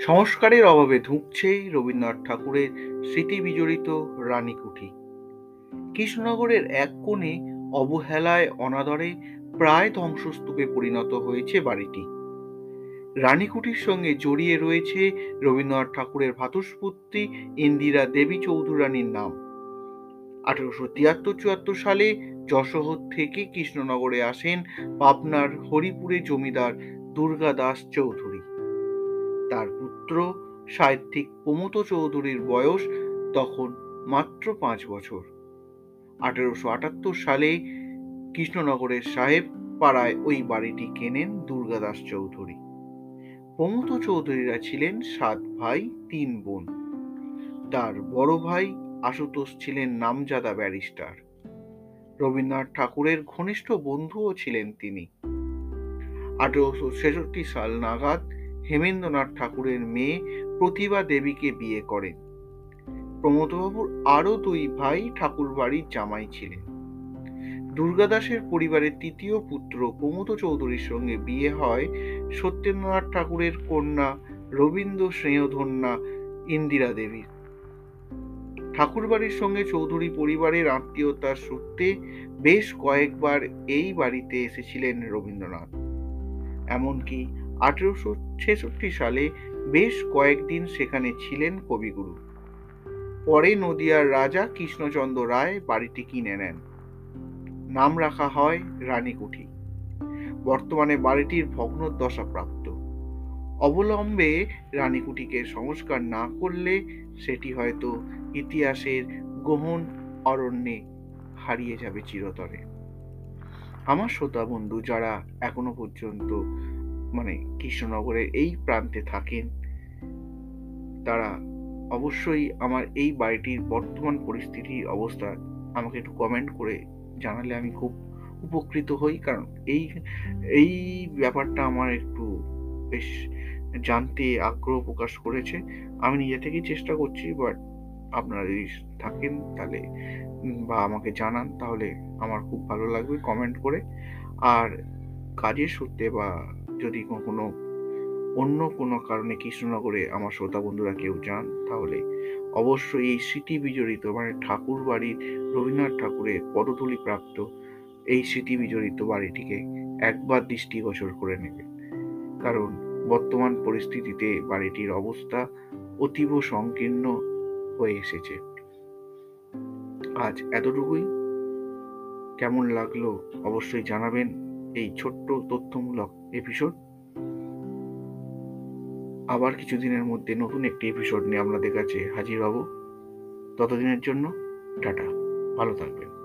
সংস্কারের অভাবে ধুঁকছে রবীন্দ্রনাথ ঠাকুরের স্মৃতি বিজড়িত রানীকুঠি। কৃষ্ণনগরের এক কোণে অবহেলায় অনাদরে প্রায় ধ্বংসস্তূপে পরিণত হয়েছে বাড়িটি। রানীকুঠির সঙ্গে জড়িয়ে রয়েছে রবীন্দ্রনাথ ঠাকুরের ভাতুষপুত্রী ইন্দিরা দেবী চৌধুরানীর নাম। আঠেরোশো তিয়াত্তর চুয়াত্তর সালে যশোহর থেকে কৃষ্ণনগরে আসেন পাবনার হরিপুরে জমিদার দুর্গা দাস চৌধুরী। তার পুত্র সাহিত্যিক প্রমথ চৌধুরীর বয়স তখন মাত্র পাঁচ বছর। আঠেরোশো আটাত্তর সালে কৃষ্ণনগরের সাহেব পাড়ায় ওই বাড়িটি কেনেন দুর্গাদাস চৌধুরী। প্রমথ চৌধুরীরা ছিলেন সাত ভাই, তিন বোন। তার বড় ভাই আশুতোষ ছিলেন নামজাদা ব্যারিস্টার। রবীন্দ্রনাথ ঠাকুরের ঘনিষ্ঠ বন্ধুও ছিলেন তিনি। আঠেরোশো ছেষট্টি সাল নাগাদ হেমেন্দ্রনাথ ঠাকুরের মেয়ে প্রতিভা দেবীকে বিয়ে করেন। প্রমোদবাবুর আরও দুই ভাই ঠাকুর বাড়ির জামাই ছিলেন। দুর্গাদাসের পরিবারের তৃতীয় পুত্র প্রমোদ চৌধুরীর সঙ্গে বিয়ে হয় সত্যেন্দ্রনাথ ঠাকুরের কন্যা রবীন্দ্র স্নেহধন্যা ইন্দিরা দেবীর। ঠাকুরবাড়ির সঙ্গে চৌধুরী পরিবারের আত্মীয়তার সূত্রে বেশ কয়েকবার এই বাড়িতে এসেছিলেন রবীন্দ্রনাথ। এমনকি আঠেরোশো ছেষট্টি সালে বেশ কয়েকদিন সেখানে ছিলেন কবিগুরু। পরে নদিয়ার রাজা কৃষ্ণচন্দ্র রায় বাড়িটি কিনে নেন। নাম রাখা হয় রানীকুঠি। বর্তমানে বাড়িটির ভগ্নদশা প্রাপ্ত অবলম্বে রানীকুঠিকে সংস্কার না করলে সেটি হয়তো ইতিহাসের গহন অরণ্যে হারিয়ে যাবে চিরতরে। আমার শ্রোতা বন্ধু, যারা এখনও পর্যন্ত মানে কৃষ্ণনগরের এই প্রান্তে থাকেন, তারা অবশ্যই আমার এই বাড়িটির বর্তমান পরিস্থিতির অবস্থা আমাকে একটু কমেন্ট করে জানালে আমি খুব উপকৃত হই। কারণ এই এই ব্যাপারটা আমার একটু বেশ জানতে আগ্রহ প্রকাশ করেছে। আমি নিজে থেকেই চেষ্টা করছি বাট আপনারা যদি থাকেন তাহলে বা আমাকে জানান তাহলে আমার খুব ভালো লাগবে কমেন্ট করে। আর কাজের সূত্রে বা যদি কখনো অন্য কোনো কারণে কৃষ্ণনগরে আমার শ্রোতা বন্ধুরা কেউ যান, তাহলে অবশ্যই এই স্মৃতি বিজড়িত মানে ঠাকুর বাড়ির রবীন্দ্রনাথ ঠাকুরের পদতুলি প্রাপ্ত এই স্মৃতি বিজড়িত বাড়িটিকে একবার দৃষ্টিগোচর করে নেবে কারণ বর্তমান পরিস্থিতিতে বাড়িটির অবস্থা অতীব সংকীর্ণ হয়ে এসেছে। আজ এতটুকুই। কেমন লাগল অবশ্যই জানাবেন। এই ছোট্ট তথ্যমূলক এপিসোড আবার কিছুদিনের মধ্যে নতুন একটি এপিসোড নিয়ে আপনাদের কাছে হাজির হব। ততদিনের জন্য টাটা, ভালো থাকবেন।